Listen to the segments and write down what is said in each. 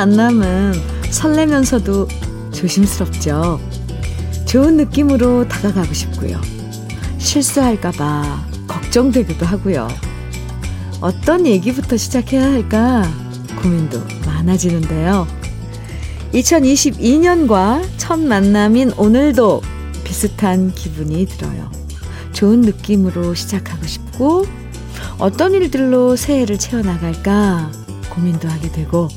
만남은 설레면서도 조심스럽죠. 좋은 느낌으로 다가가고 싶고요. 실수할까봐 걱정되기도 하고요. 어떤 얘기부터 시작해야 할까 고민도 많아지는데요. 2022년과 첫 만남인 오늘도 비슷한 기분이 들어요. 좋은 느낌으로 시작하고 싶고, 어떤 일들로 새해를 채워나갈까 고민도 하게 되고,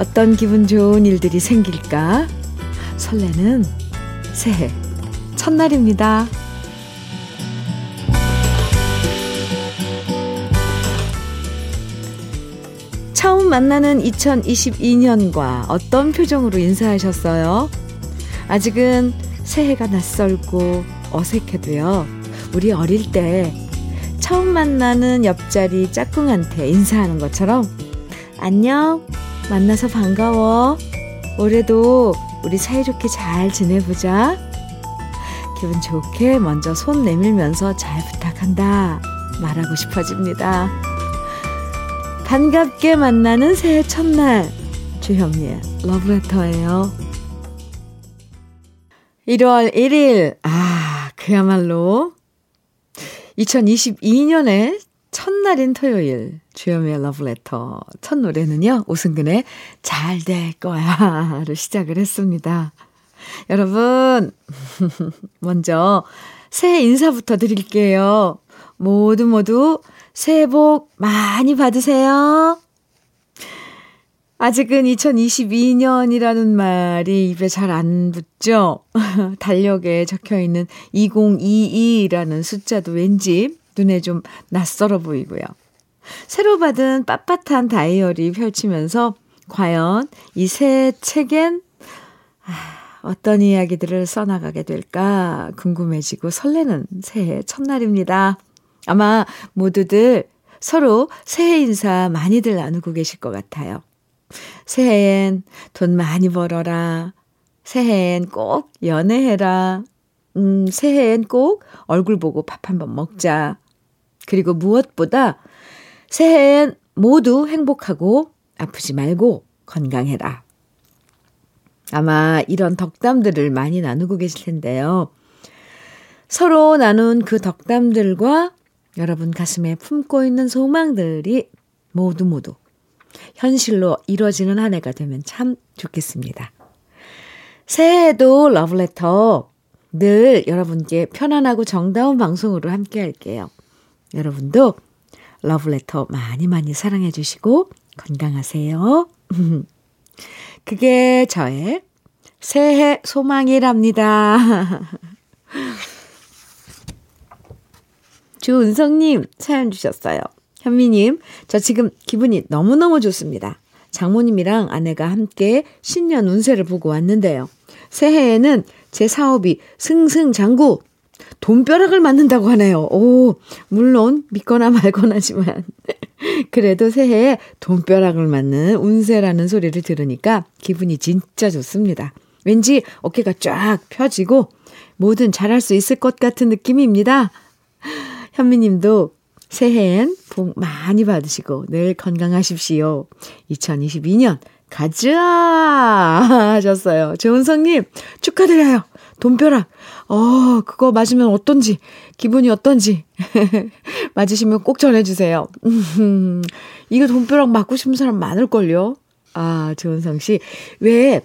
어떤 기분 좋은 일들이 생길까 설레는 새해 첫날입니다. 처음 만나는 2022년과 어떤 표정으로 인사하셨어요? 아직은 새해가 낯설고 어색해도요. 우리 어릴 때 처음 만나는 옆자리 짝꿍한테 인사하는 것처럼 안녕, 만나서 반가워. 올해도 우리 사이좋게 잘 지내보자. 기분 좋게 먼저 손 내밀면서 잘 부탁한다. 말하고 싶어집니다. 반갑게 만나는 새해 첫날. 주현미의 러브레터예요. 1월 1일. 아, 그야말로 2022년의 첫날인 토요일. 주현미의 러브레터. 첫 노래는요, 오승근의 잘 될 거야. 로 시작을 했습니다. 여러분, 먼저 새해 인사부터 드릴게요. 모두 모두 새해 복 많이 받으세요. 아직은 2022년이라는 말이 입에 잘 안 붙죠? 달력에 적혀 있는 2022라는 숫자도 왠지 눈에 좀 낯설어 보이고요. 새로 받은 빳빳한 다이어리 펼치면서 과연 이 새 책엔 어떤 이야기들을 써나가게 될까 궁금해지고 설레는 새해 첫날입니다. 아마 모두들 서로 새해 인사 많이들 나누고 계실 것 같아요. 새해엔 돈 많이 벌어라. 새해엔 꼭 연애해라. 음, 새해엔 꼭 얼굴 보고 밥 한번 먹자. 그리고 무엇보다 새해엔 모두 행복하고 아프지 말고 건강해라. 아마 이런 덕담들을 많이 나누고 계실 텐데요. 서로 나눈 그 덕담들과 여러분 가슴에 품고 있는 소망들이 모두 모두 현실로 이루어지는 한 해가 되면 참 좋겠습니다. 새해에도 러브레터 늘 여러분께 편안하고 정다운 방송으로 함께 할게요. 여러분도 러브레터 많이 많이 사랑해 주시고 건강하세요. 그게 저의 새해 소망이랍니다. 주은성님 사연 주셨어요. 현미님, 저 지금 기분이 너무너무 좋습니다. 장모님이랑 아내가 함께 신년 운세를 보고 왔는데요. 새해에는 제 사업이 승승장구, 돈벼락을 맞는다고 하네요. 오, 물론 믿거나 말거나지만. 그래도 새해에 돈벼락을 맞는 운세라는 소리를 들으니까 기분이 진짜 좋습니다. 왠지 어깨가 쫙 펴지고 뭐든 잘할 수 있을 것 같은 느낌입니다. 현미님도 새해엔 복 많이 받으시고 늘 건강하십시오. 2022년 가자 하셨어요. 조은성님 축하드려요. 돈벼락. 어, 그거 맞으면 어떤지, 기분이 어떤지. 맞으시면 꼭 전해주세요. 이거 돈벼락 맞고 싶은 사람 많을걸요? 아, 조은성 씨. 왜,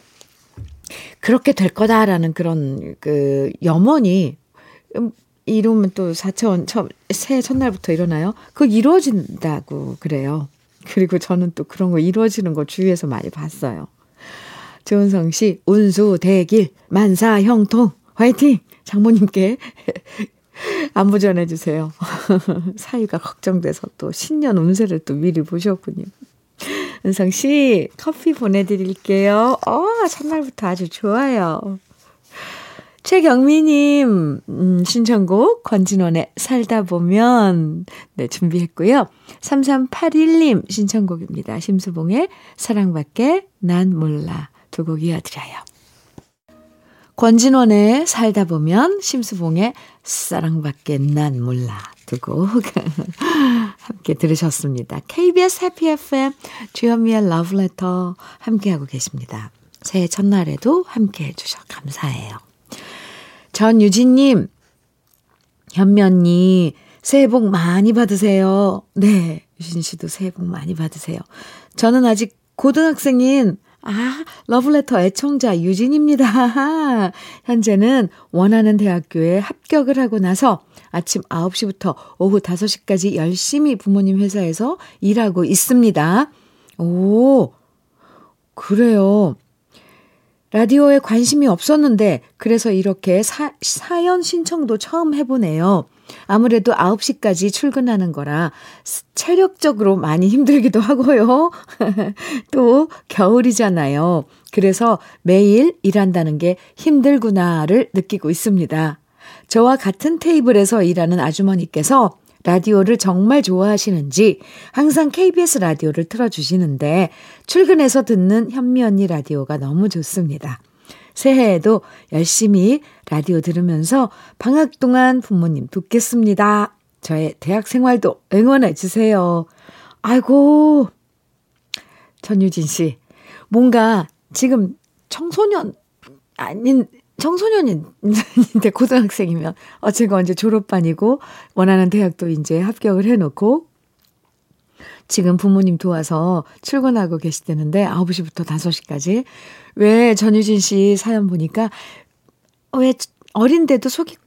그렇게 될 거다라는 그런, 그, 염원이, 음, 이러면 또 4차원, 처, 새해 첫날부터 일어나요? 그거 이루어진다고 그래요. 그리고 저는 또 그런 거 이루어지는 거 주위에서 많이 봤어요. 조은성 씨, 운수, 대길, 만사, 형통, 화이팅! 장모님께 안부 전해주세요. 사위가 걱정돼서 또 신년 운세를 또 미리 보셨군요. 은성 씨, 커피 보내드릴게요. 어, 첫날부터 아주 좋아요. 최경미님, 음, 신청곡, 권진원의 살다 보면, 네, 준비했고요. 3381님 신청곡입니다. 심수봉의 사랑밖에 난 몰라. 두 곡 이어드려요. 권진원의 살다 보면, 심수봉의 사랑밖에 난 몰라. 두곡 함께 들으셨습니다. KBS 해피 FM 주현미의 러브레터 함께하고 계십니다. 새해 첫날에도 함께 해 주셔 감사해요. 전유진님, 현면이 새해 복 많이 받으세요. 네, 유진 씨도 새해 복 많이 받으세요. 저는 아직 고등학생인 아, 러브레터 애청자 유진입니다. 현재는 원하는 대학교에 합격을 하고 나서 아침 9시부터 오후 5시까지 열심히 부모님 회사에서 일하고 있습니다. 오, 그래요. 라디오에 관심이 없었는데, 그래서 이렇게 사, 사연 신청도 처음 해보네요. 아무래도 9시까지 출근하는 거라 체력적으로 많이 힘들기도 하고요. 또 겨울이잖아요. 그래서 매일 일한다는 게 힘들구나를 느끼고 있습니다. 저와 같은 테이블에서 일하는 아주머니께서 라디오를 정말 좋아하시는지 항상 KBS 라디오를 틀어주시는데 출근해서 듣는 현미 언니 라디오가 너무 좋습니다. 새해에도 열심히 라디오 들으면서 방학 동안 부모님 돕겠습니다. 저의 대학 생활도 응원해 주세요. 아이고, 전유진 씨. 뭔가 지금 청소년, 아닌, 청소년인데 고등학생이면 어 제가 언제 졸업반이고 원하는 대학도 이제 합격을 해놓고 지금 부모님 도와서 출근하고 계시다는데 9시부터 5시까지 왜 전유진 씨 사연 보니까 왜 어린데도 속이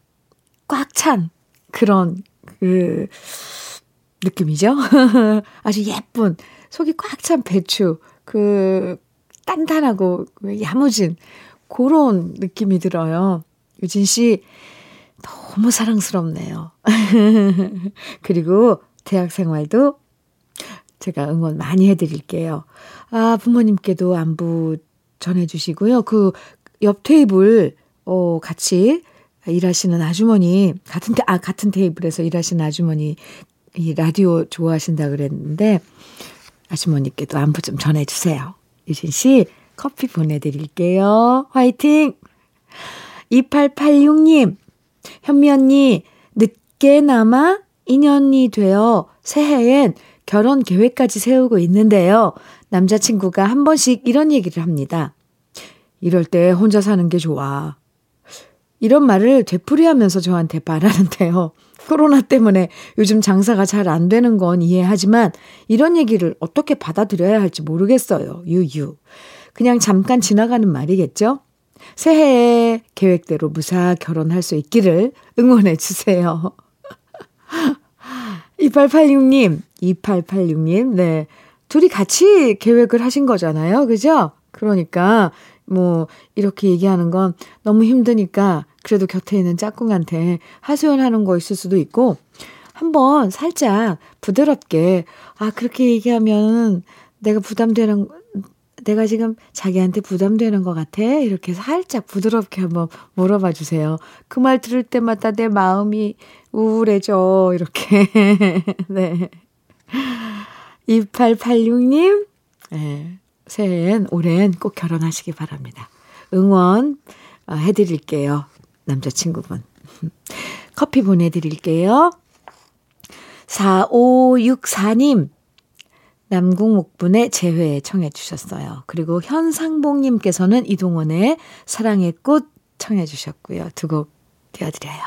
꽉 찬 그런 그 느낌이죠. 아주 예쁜 속이 꽉 찬 배추 그 단단하고 야무진 그런 느낌이 들어요. 유진 씨 너무 사랑스럽네요. 그리고 대학 생활도 제가 응원 많이 해드릴게요. 아, 부모님께도 안부 전해주시고요. 그 옆 테이블, 어, 같이 일하시는 아주머니, 같은, 테, 아, 같은 테이블에서 일하시는 아주머니, 이 라디오 좋아하신다 그랬는데, 아주머니께도 안부 좀 전해주세요. 유진 씨, 커피 보내드릴게요. 화이팅! 2886님, 현미 언니, 늦게나마 인연이 되어 새해엔 결혼 계획까지 세우고 있는데요. 남자친구가 한 번씩 이런 얘기를 합니다. 이럴 때 혼자 사는 게 좋아. 이런 말을 되풀이하면서 저한테 말하는데요. 코로나 때문에 요즘 장사가 잘 안 되는 건 이해하지만 이런 얘기를 어떻게 받아들여야 할지 모르겠어요. 유유. 그냥 잠깐 지나가는 말이겠죠? 새해에 계획대로 무사 결혼할 수 있기를 응원해 주세요. 2886님, 2886님, 네. 둘이 같이 계획을 하신 거잖아요. 그죠? 그러니까, 뭐, 이렇게 얘기하는 건 너무 힘드니까, 그래도 곁에 있는 짝꿍한테 하소연하는 거 있을 수도 있고, 한번 살짝 부드럽게, 아, 그렇게 얘기하면 내가 부담되는, 내가 지금 자기한테 부담되는 것 같아? 이렇게 살짝 부드럽게 한번 물어봐 주세요. 그 말 들을 때마다 내 마음이 우울해져. 이렇게. 네. 2886님, 네. 새해엔, 올해엔 꼭 결혼하시기 바랍니다. 응원 어, 해드릴게요. 남자친구분. 커피 보내드릴게요. 4564님, 남궁목분의 재회 청해 주셨어요. 그리고 현상봉님께서는 이동원의 사랑의 꽃 청해 주셨고요. 두 곡 띄워드려요.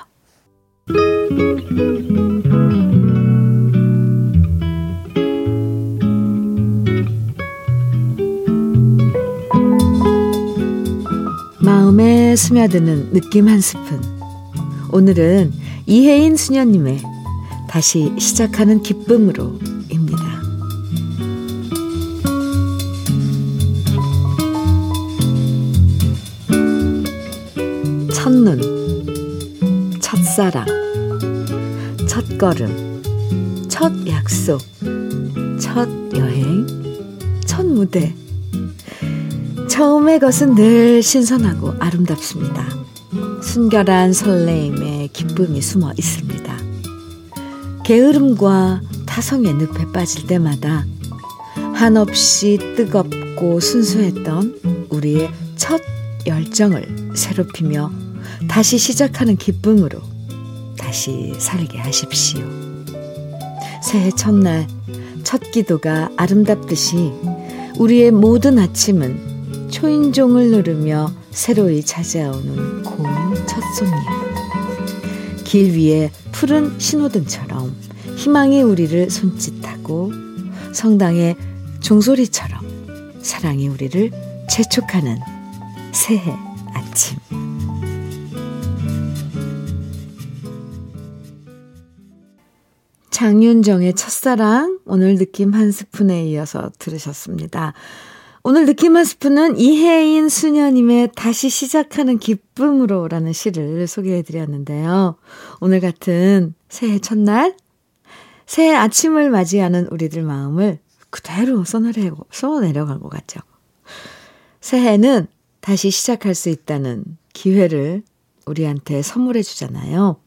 마음에 스며드는 느낌 한 스푼. 오늘은 이혜인 수녀님의 다시 시작하는 기쁨으로 첫눈, 첫사랑, 첫걸음, 첫 약속, 첫 여행, 첫 무대. 처음의 것은 늘 신선하고 아름답습니다. 순결한 설레임에 기쁨이 숨어 있습니다. 게으름과 타성의 늪에 빠질 때마다 한없이 뜨겁고 순수했던 우리의 첫 열정을 새롭히며 다시 시작하는 기쁨으로 다시 살게 하십시오. 새해 첫날 첫 기도가 아름답듯이 우리의 모든 아침은 초인종을 누르며 새로이 찾아오는 고운 첫 손님. 길 위에 푸른 신호등처럼 희망이 우리를 손짓하고 성당의 종소리처럼 사랑이 우리를 재촉하는 새해 아침. 장윤정의 첫사랑, 오늘 느낌 한 스푼에 이어서 들으셨습니다. 오늘 느낌 한 스푼은 이혜인 수녀님의 다시 시작하는 기쁨으로 라는 시를 소개해 드렸는데요. 오늘 같은 새해 첫날, 새해 아침을 맞이하는 우리들 마음을 그대로 써내려, 써내려간 것 같죠. 새해는 다시 시작할 수 있다는 기회를 우리한테 선물해 주잖아요.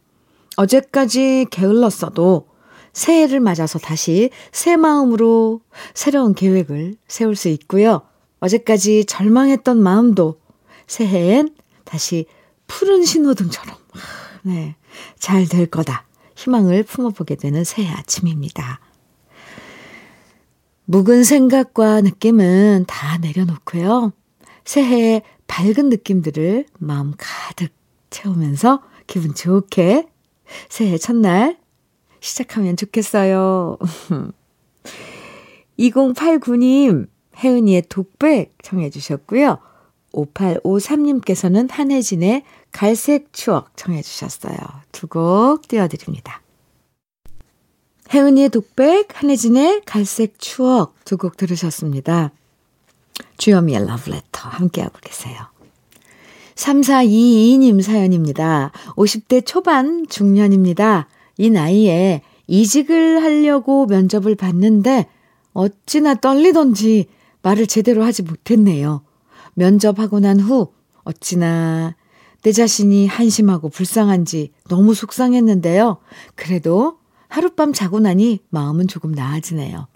어제까지 게을렀어도 새해를 맞아서 다시 새 마음으로 새로운 계획을 세울 수 있고요. 어제까지 절망했던 마음도 새해엔 다시 푸른 신호등처럼, 네, 잘 될 거다. 희망을 품어보게 되는 새해 아침입니다. 묵은 생각과 느낌은 다 내려놓고요. 새해의 밝은 느낌들을 마음 가득 채우면서 기분 좋게 새해 첫날 시작하면 좋겠어요. 2089님, 혜은이의 독백 청해 주셨고요. 5853님께서는 한혜진의 갈색 추억 청해 주셨어요. 두 곡 띄워드립니다. 혜은이의 독백, 한혜진의 갈색 추억 두 곡 들으셨습니다. 주여미의 러브레터 함께하고 계세요. 3422님 사연입니다. 50대 초반 중년입니다. 이 나이에 이직을 하려고 면접을 봤는데 어찌나 떨리던지 말을 제대로 하지 못했네요. 면접하고 난 후 어찌나 내 자신이 한심하고 불쌍한지 너무 속상했는데요. 그래도 하룻밤 자고 나니 마음은 조금 나아지네요.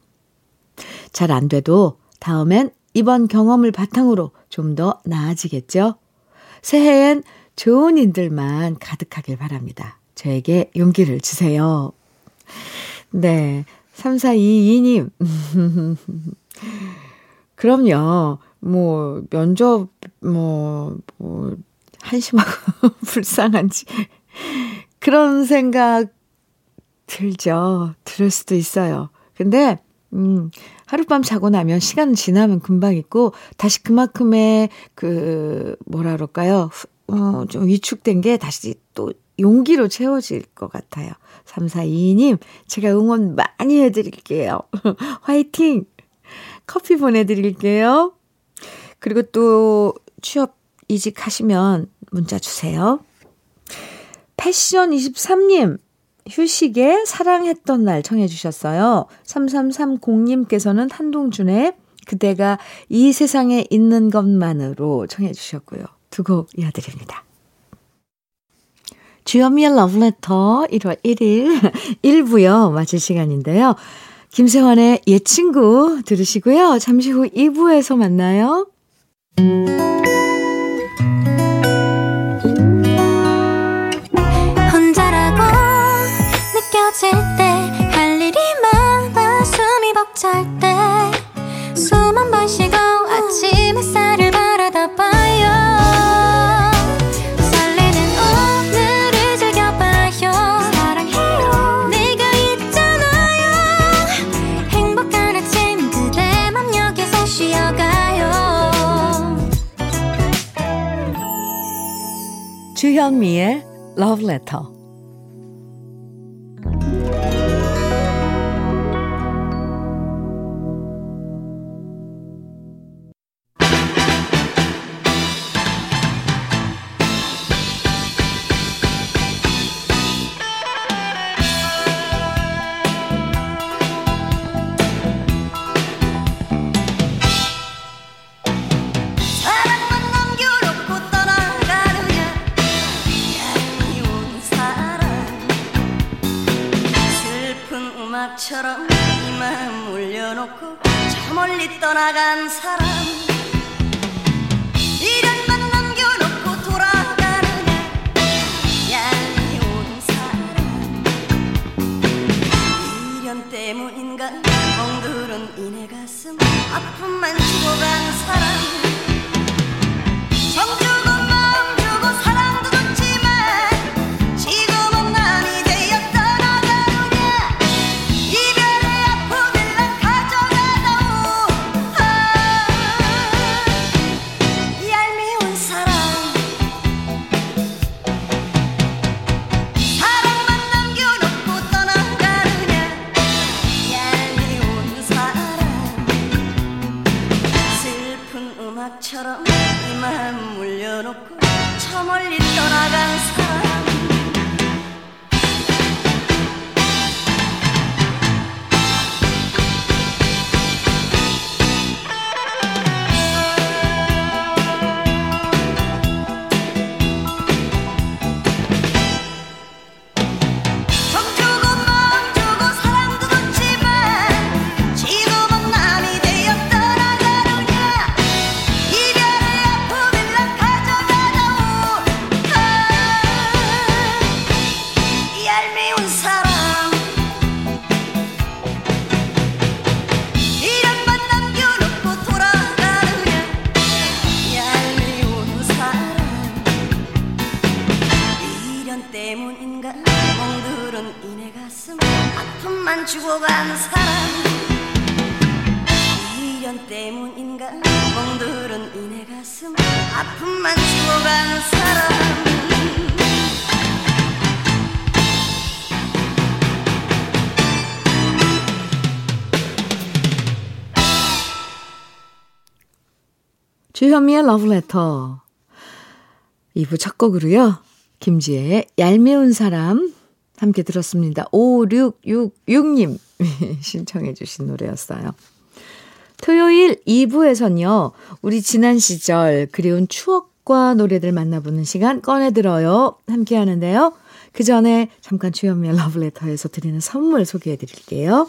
잘 안 돼도 다음엔 이번 경험을 바탕으로 좀 더 나아지겠죠? 새해엔 좋은 일들만 가득하길 바랍니다. 저에게 용기를 주세요. 네. 3422님. 그럼요. 뭐, 면접, 뭐, 뭐, 한심하고 불쌍한지. 그런 생각 들죠. 들을 수도 있어요. 근데, 음, 하룻밤 자고 나면 시간 지나면 금방 있고, 다시 그만큼의 그, 뭐라 그럴까요? 어, 좀 위축된 게 다시 또 용기로 채워질 것 같아요. 3422님, 제가 응원 많이 해드릴게요. 화이팅! 커피 보내드릴게요. 그리고 또 취업 이직하시면 문자 주세요. 패션23님, 휴식에 사랑했던 날 청해 주셨어요. 3330님께서는 한동준의 그대가 이 세상에 있는 것만으로 청해 주셨고요. 두 곡 이어드립니다. 주현미의 러브레터 1월 1일 1부요. 마칠 시간인데요. 김세환의 옛 친구 들으시고요. 잠시 후 2부에서 만나요. 혼자라고 느껴질 때 할 일이 많아 숨이 벅찰 때숨한번 쉬고 아침 햇살을 바라다 봐 주현미의 Love Letter 멍들은 이내 가슴 아픔만 주고 간 사람 주현미의 러브레터. 2부 첫 곡으로요. 김지혜의 얄미운 사람 함께 들었습니다. 5666님 신청해 주신 노래였어요. 토요일 2부에선요. 우리 지난 시절 그리운 추억과 노래들 만나보는 시간 꺼내들어요. 함께 하는데요. 그 전에 잠깐 주현미의 러브레터에서 드리는 선물 소개해 드릴게요.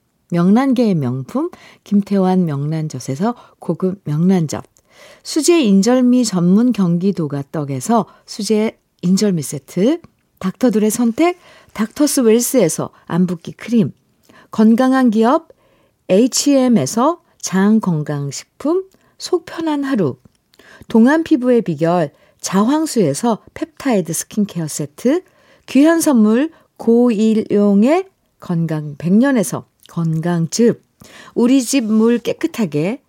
명란계의 명품 김태환 명란젓에서 고급 명란젓. 수제 인절미 전문 경기도가 떡에서 수제 인절미 세트 닥터들의 선택 닥터스 웰스에서 안붓기 크림. 건강한 기업 H&M에서 장 건강식품 속 편한 하루. 동안 피부의 비결 자황수에서 펩타이드 스킨케어 세트. 귀한 선물 고일용의 건강 100년에서 건강즙, 우리 집 물 깨끗하게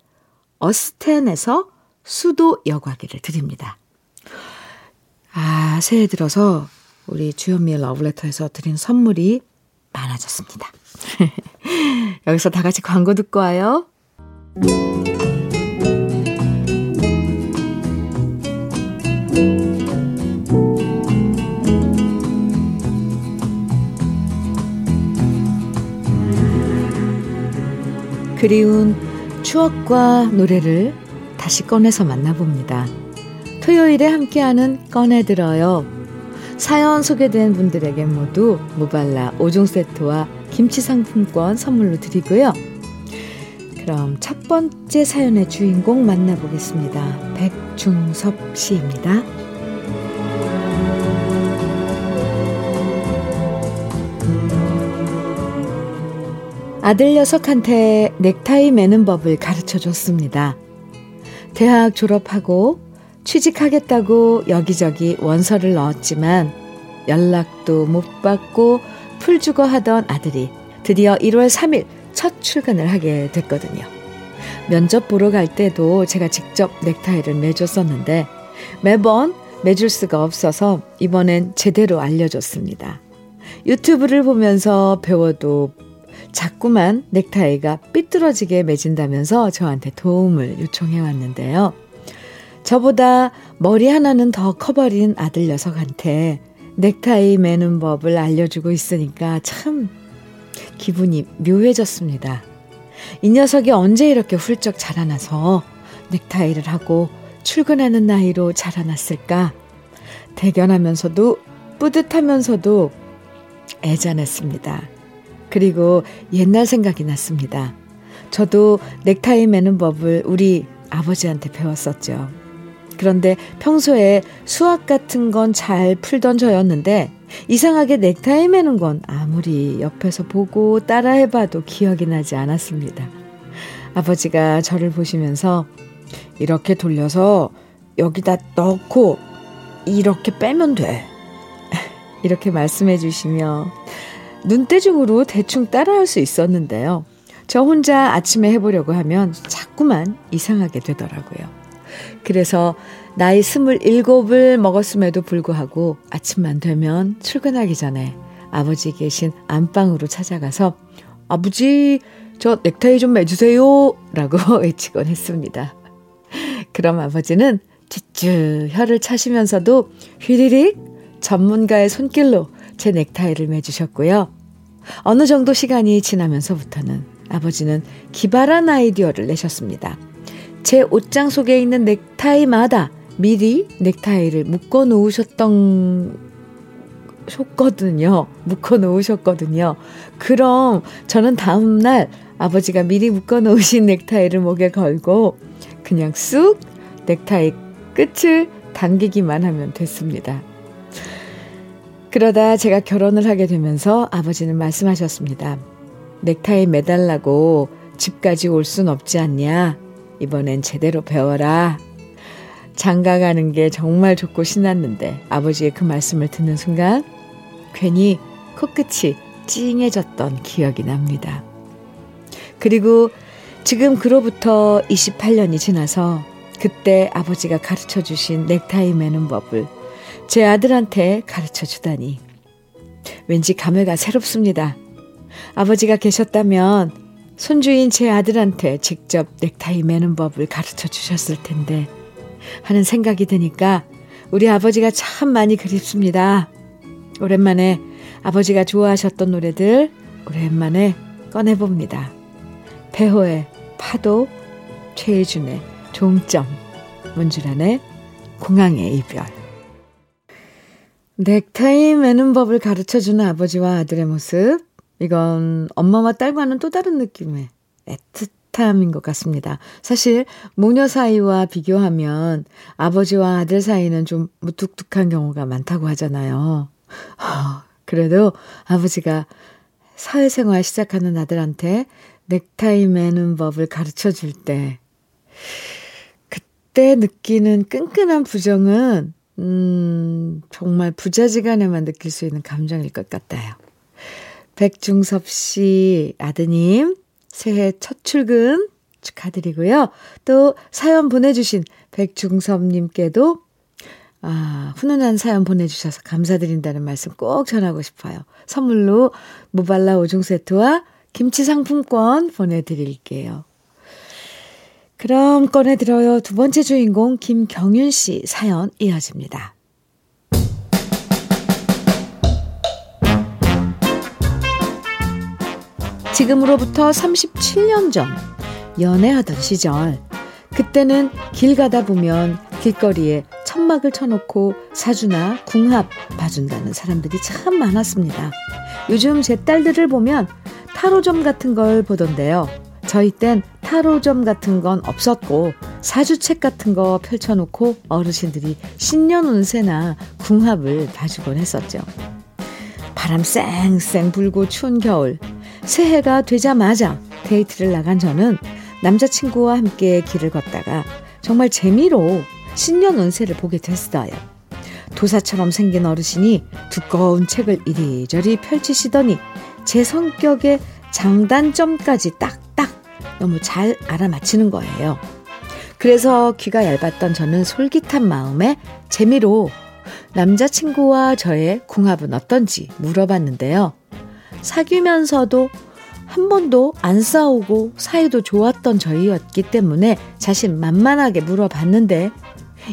어스텐에서 수도 여과기를 드립니다. 아, 새해 들어서 우리 주현미의 러브레터에서 드린 선물이 많아졌습니다. 여기서 다 같이 광고 듣고 와요. 그리운 추억과 노래를 다시 꺼내서 만나봅니다. 토요일에 함께하는 꺼내들어요. 사연 소개된 분들에게 모두 모발라 5종 세트와 김치 상품권 선물로 드리고요. 그럼 첫 번째 사연의 주인공 만나보겠습니다. 백중섭 씨입니다. 아들 녀석한테 넥타이 매는 법을 가르쳐 줬습니다. 대학 졸업하고 취직하겠다고 여기저기 원서를 넣었지만 연락도 못 받고 풀주거 하던 아들이 드디어 1월 3일 첫 출근을 하게 됐거든요. 면접 보러 갈 때도 제가 직접 넥타이를 매줬었는데 매번 매줄 수가 없어서 이번엔 제대로 알려줬습니다. 유튜브를 보면서 배워도 자꾸만 넥타이가 삐뚤어지게 맺은다면서 저한테 도움을 요청해 왔는데요. 저보다 머리 하나는 더 커버린 아들 녀석한테 넥타이 매는 법을 알려주고 있으니까 참 기분이 묘해졌습니다. 이 녀석이 언제 이렇게 훌쩍 자라나서 넥타이를 하고 출근하는 나이로 자라났을까? 대견하면서도 뿌듯하면서도 애잔했습니다. 그리고 옛날 생각이 났습니다. 저도 넥타이 매는 법을 우리 아버지한테 배웠었죠. 그런데 평소에 수학 같은 건 잘 풀던 저였는데 이상하게 넥타이 매는 건 아무리 옆에서 보고 따라해봐도 기억이 나지 않았습니다. 아버지가 저를 보시면서 이렇게 돌려서 여기다 넣고 이렇게 빼면 돼. 이렇게 말씀해 주시며 눈대중으로 대충 따라할 수 있었는데요. 저 혼자 아침에 해보려고 하면 자꾸만 이상하게 되더라고요. 그래서 나이 스물일곱을 먹었음에도 불구하고 아침만 되면 출근하기 전에 아버지 계신 안방으로 찾아가서 아버지, 저 넥타이 좀 매주세요. 라고 외치곤 했습니다. 그럼 아버지는 쭈쭈 혀를 차시면서도 휘리릭 전문가의 손길로 제 넥타이를 매주셨고요. 어느 정도 시간이 지나면서부터는 아버지는 기발한 아이디어를 내셨습니다. 제 옷장 속에 있는 넥타이마다 미리 넥타이를 묶어 놓으셨던 셨거든요. 묶어 놓으셨거든요. 그럼 저는 다음 날 아버지가 미리 묶어 놓으신 넥타이를 목에 걸고 그냥 쑥 넥타이 끝을 당기기만 하면 됐습니다. 그러다 제가 결혼을 하게 되면서 아버지는 말씀하셨습니다. 넥타이 매달라고 집까지 올 순 없지 않냐? 이번엔 제대로 배워라. 장가 가는 게 정말 좋고 신났는데 아버지의 그 말씀을 듣는 순간 괜히 코끝이 찡해졌던 기억이 납니다. 그리고 지금 그로부터 28년이 지나서 그때 아버지가 가르쳐 주신 넥타이 매는 법을 제 아들한테 가르쳐 주다니 왠지 감회가 새롭습니다. 아버지가 계셨다면 손주인 제 아들한테 직접 넥타이 매는 법을 가르쳐 주셨을 텐데 하는 생각이 드니까 우리 아버지가 참 많이 그립습니다. 오랜만에 아버지가 좋아하셨던 노래들 오랜만에 꺼내봅니다. 배호의 파도, 최혜준의 종점, 문주란의 공항의 이별. 넥타이 매는 법을 가르쳐 주는 아버지와 아들의 모습. 이건 엄마와 딸과는 또 다른 느낌의 애틋함인 것 같습니다. 사실 모녀 사이와 비교하면 아버지와 아들 사이는 좀 무뚝뚝한 경우가 많다고 하잖아요. 그래도 아버지가 사회생활 시작하는 아들한테 넥타이 매는 법을 가르쳐 줄 때, 그때 느끼는 끈끈한 부정은, 음, 정말 부자지간에만 느낄 수 있는 감정일 것 같아요. 백중섭 씨 아드님, 새해 첫 출근 축하드리고요. 또 사연 보내주신 백중섭님께도 아, 훈훈한 사연 보내주셔서 감사드린다는 말씀 꼭 전하고 싶어요. 선물로 모발라 5종 세트와 김치 상품권 보내드릴게요. 그럼 꺼내들어요. 두 번째 주인공 김경윤 씨 사연 이어집니다. 지금으로부터 37년 전 연애하던 시절 그때는 길 가다 보면 길거리에 천막을 쳐놓고 사주나 궁합 봐준다는 사람들이 참 많았습니다. 요즘 제 딸들을 보면 타로점 같은 걸 보던데요. 저희 땐 타로점 같은 건 없었고 사주책 같은 거 펼쳐놓고 어르신들이 신년 운세나 궁합을 봐주곤 했었죠. 바람 쌩쌩 불고 추운 겨울 새해가 되자마자 데이트를 나간 저는 남자친구와 함께 길을 걷다가 정말 재미로 신년 운세를 보게 됐어요. 도사처럼 생긴 어르신이 두꺼운 책을 이리저리 펼치시더니 제 성격의 장단점까지 딱딱 너무 잘 알아맞히는 거예요. 그래서 귀가 얇았던 저는 솔깃한 마음에 재미로 남자친구와 저의 궁합은 어떤지 물어봤는데요. 사귀면서도 한 번도 안 싸우고 사이도 좋았던 저희였기 때문에 자신 만만하게 물어봤는데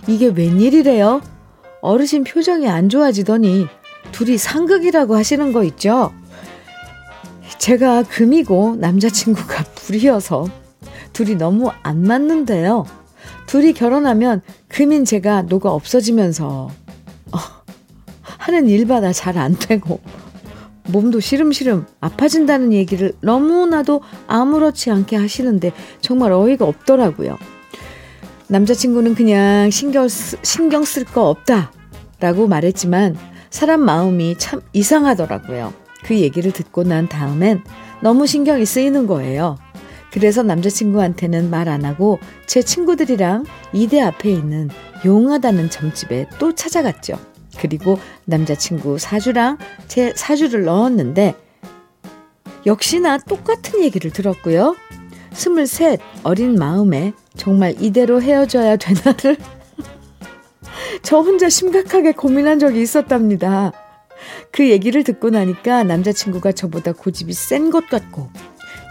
이게 웬일이래요? 어르신 표정이 안 좋아지더니 둘이 상극이라고 하시는 거 있죠? 제가 금이고 남자친구가 불이어서 둘이 너무 안 맞는데요. 둘이 결혼하면 금인 제가 노가 없어지면서 어, 하는 일마다 잘 안 되고 몸도 시름시름 아파진다는 얘기를 너무나도 아무렇지 않게 하시는데 정말 어이가 없더라고요. 남자친구는 그냥 신경, 신경 쓸 거 없다 라고 말했지만 사람 마음이 참 이상하더라고요. 그 얘기를 듣고 난 다음엔 너무 신경이 쓰이는 거예요. 그래서 남자친구한테는 말 안 하고 제 친구들이랑 이대 앞에 있는 용하다는 점집에 또 찾아갔죠. 그리고 남자친구 사주랑 제 사주를 넣었는데 역시나 똑같은 얘기를 들었고요. 스물셋 어린 마음에 정말 이대로 헤어져야 되나를 저 혼자 심각하게 고민한 적이 있었답니다. 그 얘기를 듣고 나니까 남자친구가 저보다 고집이 센 것 같고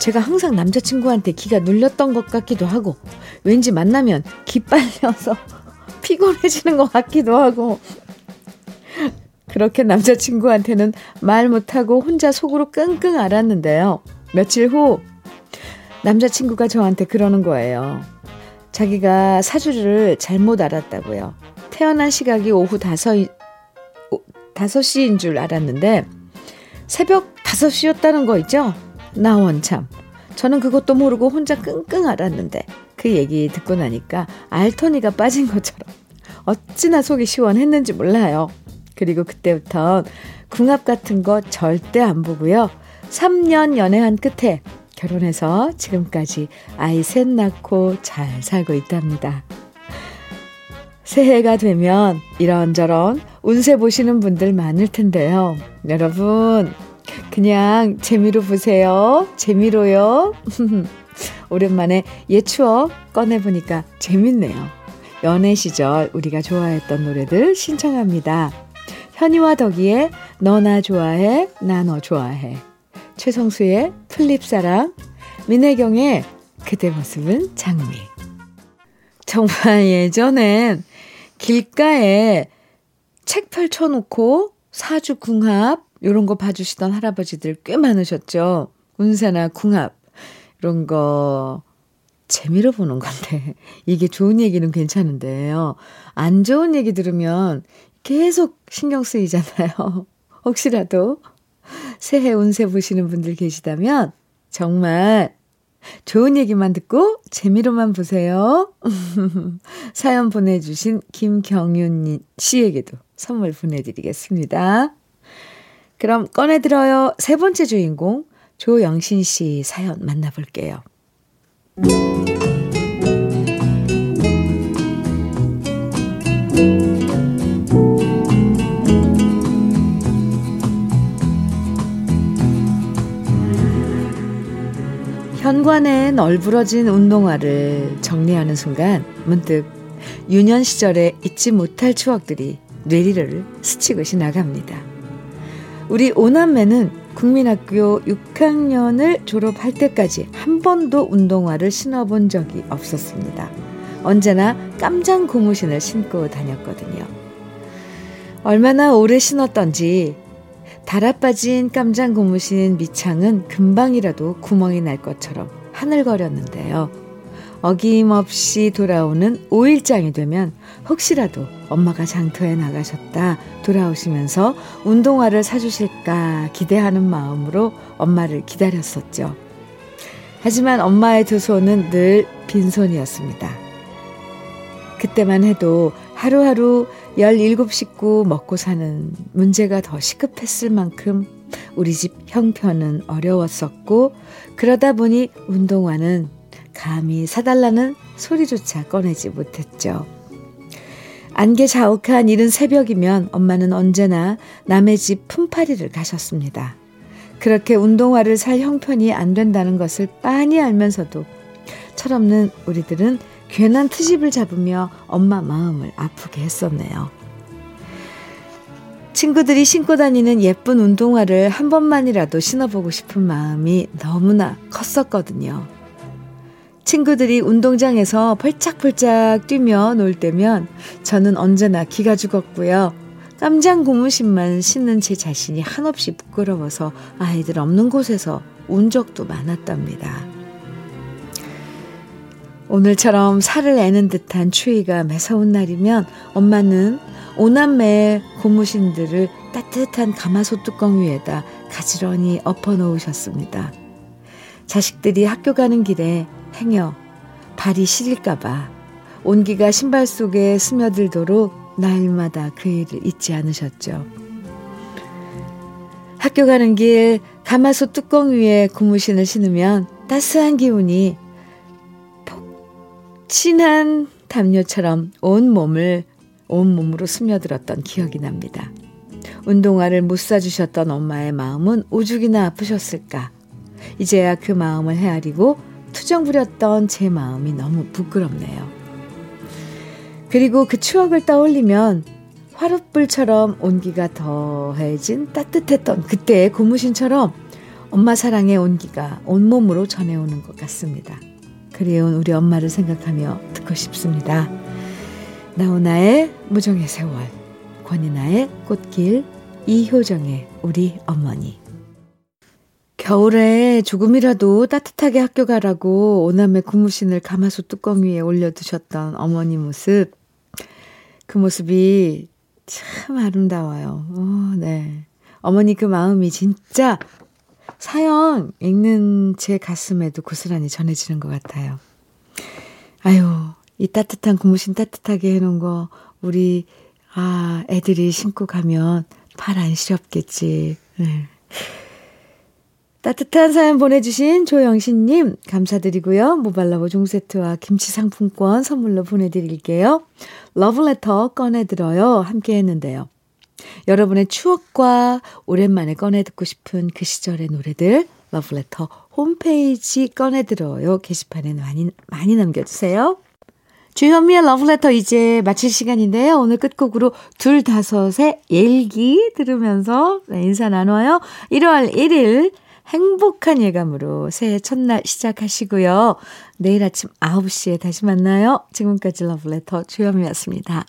제가 항상 남자친구한테 기가 눌렸던 것 같기도 하고 왠지 만나면 기빨려서 피곤해지는 것 같기도 하고 그렇게 남자친구한테는 말 못하고 혼자 속으로 끙끙 앓았는데요. 며칠 후 남자친구가 저한테 그러는 거예요. 자기가 사주를 잘못 알았다고요. 태어난 시각이 오후 5, 5시인 줄 알았는데 새벽 5시였다는 거 있죠? 나 원참. 저는 그것도 모르고 혼자 끙끙 앓았는데 그 얘기 듣고 나니까 알토니가 빠진 것처럼 어찌나 속이 시원했는지 몰라요. 그리고 그때부터 궁합 같은 거 절대 안 보고요. 3년 연애한 끝에 결혼해서 지금까지 아이 셋 낳고 잘 살고 있답니다. 새해가 되면 이런저런 운세 보시는 분들 많을 텐데요. 여러분, 그냥 재미로 보세요. 재미로요. 오랜만에 옛 추억 꺼내보니까 재밌네요. 연애 시절 우리가 좋아했던 노래들 신청합니다. 현이와 덕이의 너나 좋아해, 나 너 좋아해. 최성수의 플립사랑, 민혜경의 그대 모습은 장미. 정말 예전엔 길가에 책 펼쳐놓고 사주 궁합, 이런 거 봐주시던 할아버지들 꽤 많으셨죠. 운세나 궁합, 이런 거 재미로 보는 건데, 이게 좋은 얘기는 괜찮은데요. 안 좋은 얘기 들으면 계속 신경 쓰이잖아요. 혹시라도 새해 운세 보시는 분들 계시다면 정말 좋은 얘기만 듣고 재미로만 보세요. 사연 보내주신 김경윤 씨에게도 선물 보내드리겠습니다. 그럼 꺼내들어요. 세 번째 주인공 조영신 씨 사연 만나볼게요. 현관에 널브러진 운동화를 정리하는 순간 문득 유년 시절에 잊지 못할 추억들이 뇌리를 스치고 지나갑니다. 우리 오남매는 국민학교 6학년을 졸업할 때까지 한 번도 운동화를 신어본 적이 없었습니다. 언제나 깜장 고무신을 신고 다녔거든요. 얼마나 오래 신었던지 달아빠진 깜장 고무신 밑창은 금방이라도 구멍이 날 것처럼 하늘거렸는데요. 어김없이 돌아오는 5일장이 되면 혹시라도 엄마가 장터에 나가셨다 돌아오시면서 운동화를 사주실까 기대하는 마음으로 엄마를 기다렸었죠. 하지만 엄마의 두 손은 늘 빈손이었습니다. 그때만 해도 하루하루 17 식구 먹고 사는 문제가 더 시급했을 만큼 우리 집 형편은 어려웠었고 그러다 보니 운동화는 감히 사달라는 소리조차 꺼내지 못했죠. 안개 자욱한 이른 새벽이면 엄마는 언제나 남의 집 품팔이를 가셨습니다. 그렇게 운동화를 살 형편이 안 된다는 것을 빤히 알면서도 철없는 우리들은 괜한 트집을 잡으며 엄마 마음을 아프게 했었네요. 친구들이 신고 다니는 예쁜 운동화를 한 번만이라도 신어보고 싶은 마음이 너무나 컸었거든요. 친구들이 운동장에서 펄짝펄짝 뛰며 놀 때면 저는 언제나 기가 죽었고요. 깜장 고무신만 신는 제 자신이 한없이 부끄러워서 아이들 없는 곳에서 운 적도 많았답니다. 오늘처럼 살을 애는 듯한 추위가 매서운 날이면 엄마는 오남매의 고무신들을 따뜻한 가마솥 뚜껑 위에다 가지런히 엎어 놓으셨습니다. 자식들이 학교 가는 길에 행여 발이 시릴까봐 온기가 신발 속에 스며들도록 날마다 그 일을 잊지 않으셨죠. 학교 가는 길 가마솥 뚜껑 위에 고무신을 신으면 따스한 기운이 폭진한 담요처럼 온 몸을 온 몸으로 스며들었던 기억이 납니다. 운동화를 못 사주셨던 엄마의 마음은 오죽이나 아프셨을까. 이제야 그 마음을 헤아리고 투정 부렸던 제 마음이 너무 부끄럽네요. 그리고 그 추억을 떠올리면 화룻불처럼 온기가 더해진 따뜻했던 그때의 고무신처럼 엄마 사랑의 온기가 온몸으로 전해오는 것 같습니다. 그리운 우리 엄마를 생각하며 듣고 싶습니다. 나훈아의 무정의 세월, 권이나의 꽃길, 이효정의 우리 어머니. 겨울에 조금이라도 따뜻하게 학교 가라고 오남의 고무신을 가마솥 뚜껑 위에 올려두셨던 어머니 모습. 그 모습이 참 아름다워요. 오, 네. 어머니 그 마음이 진짜 사연 읽는 제 가슴에도 고스란히 전해지는 것 같아요. 아유, 이 따뜻한 고무신 따뜻하게 해놓은 거 우리 아 애들이 신고 가면 팔 안 시렵겠지. 네. 따뜻한 사연 보내주신 조영신님 감사드리고요. 모발라보 종세트와 김치 상품권 선물로 보내드릴게요. 러브레터 꺼내들어요. 함께 했는데요. 여러분의 추억과 오랜만에 꺼내 듣고 싶은 그 시절의 노래들 러브레터 홈페이지 꺼내들어요. 게시판에 많이, 많이 남겨주세요. 주현미의 러브레터 이제 마칠 시간인데요. 오늘 끝곡으로 둘 다섯의 일기 들으면서 네, 인사 나눠요. 1월 1일 행복한 예감으로 새해 첫날 시작하시고요. 내일 아침 9시에 다시 만나요. 지금까지 러브레터 주현미였습니다.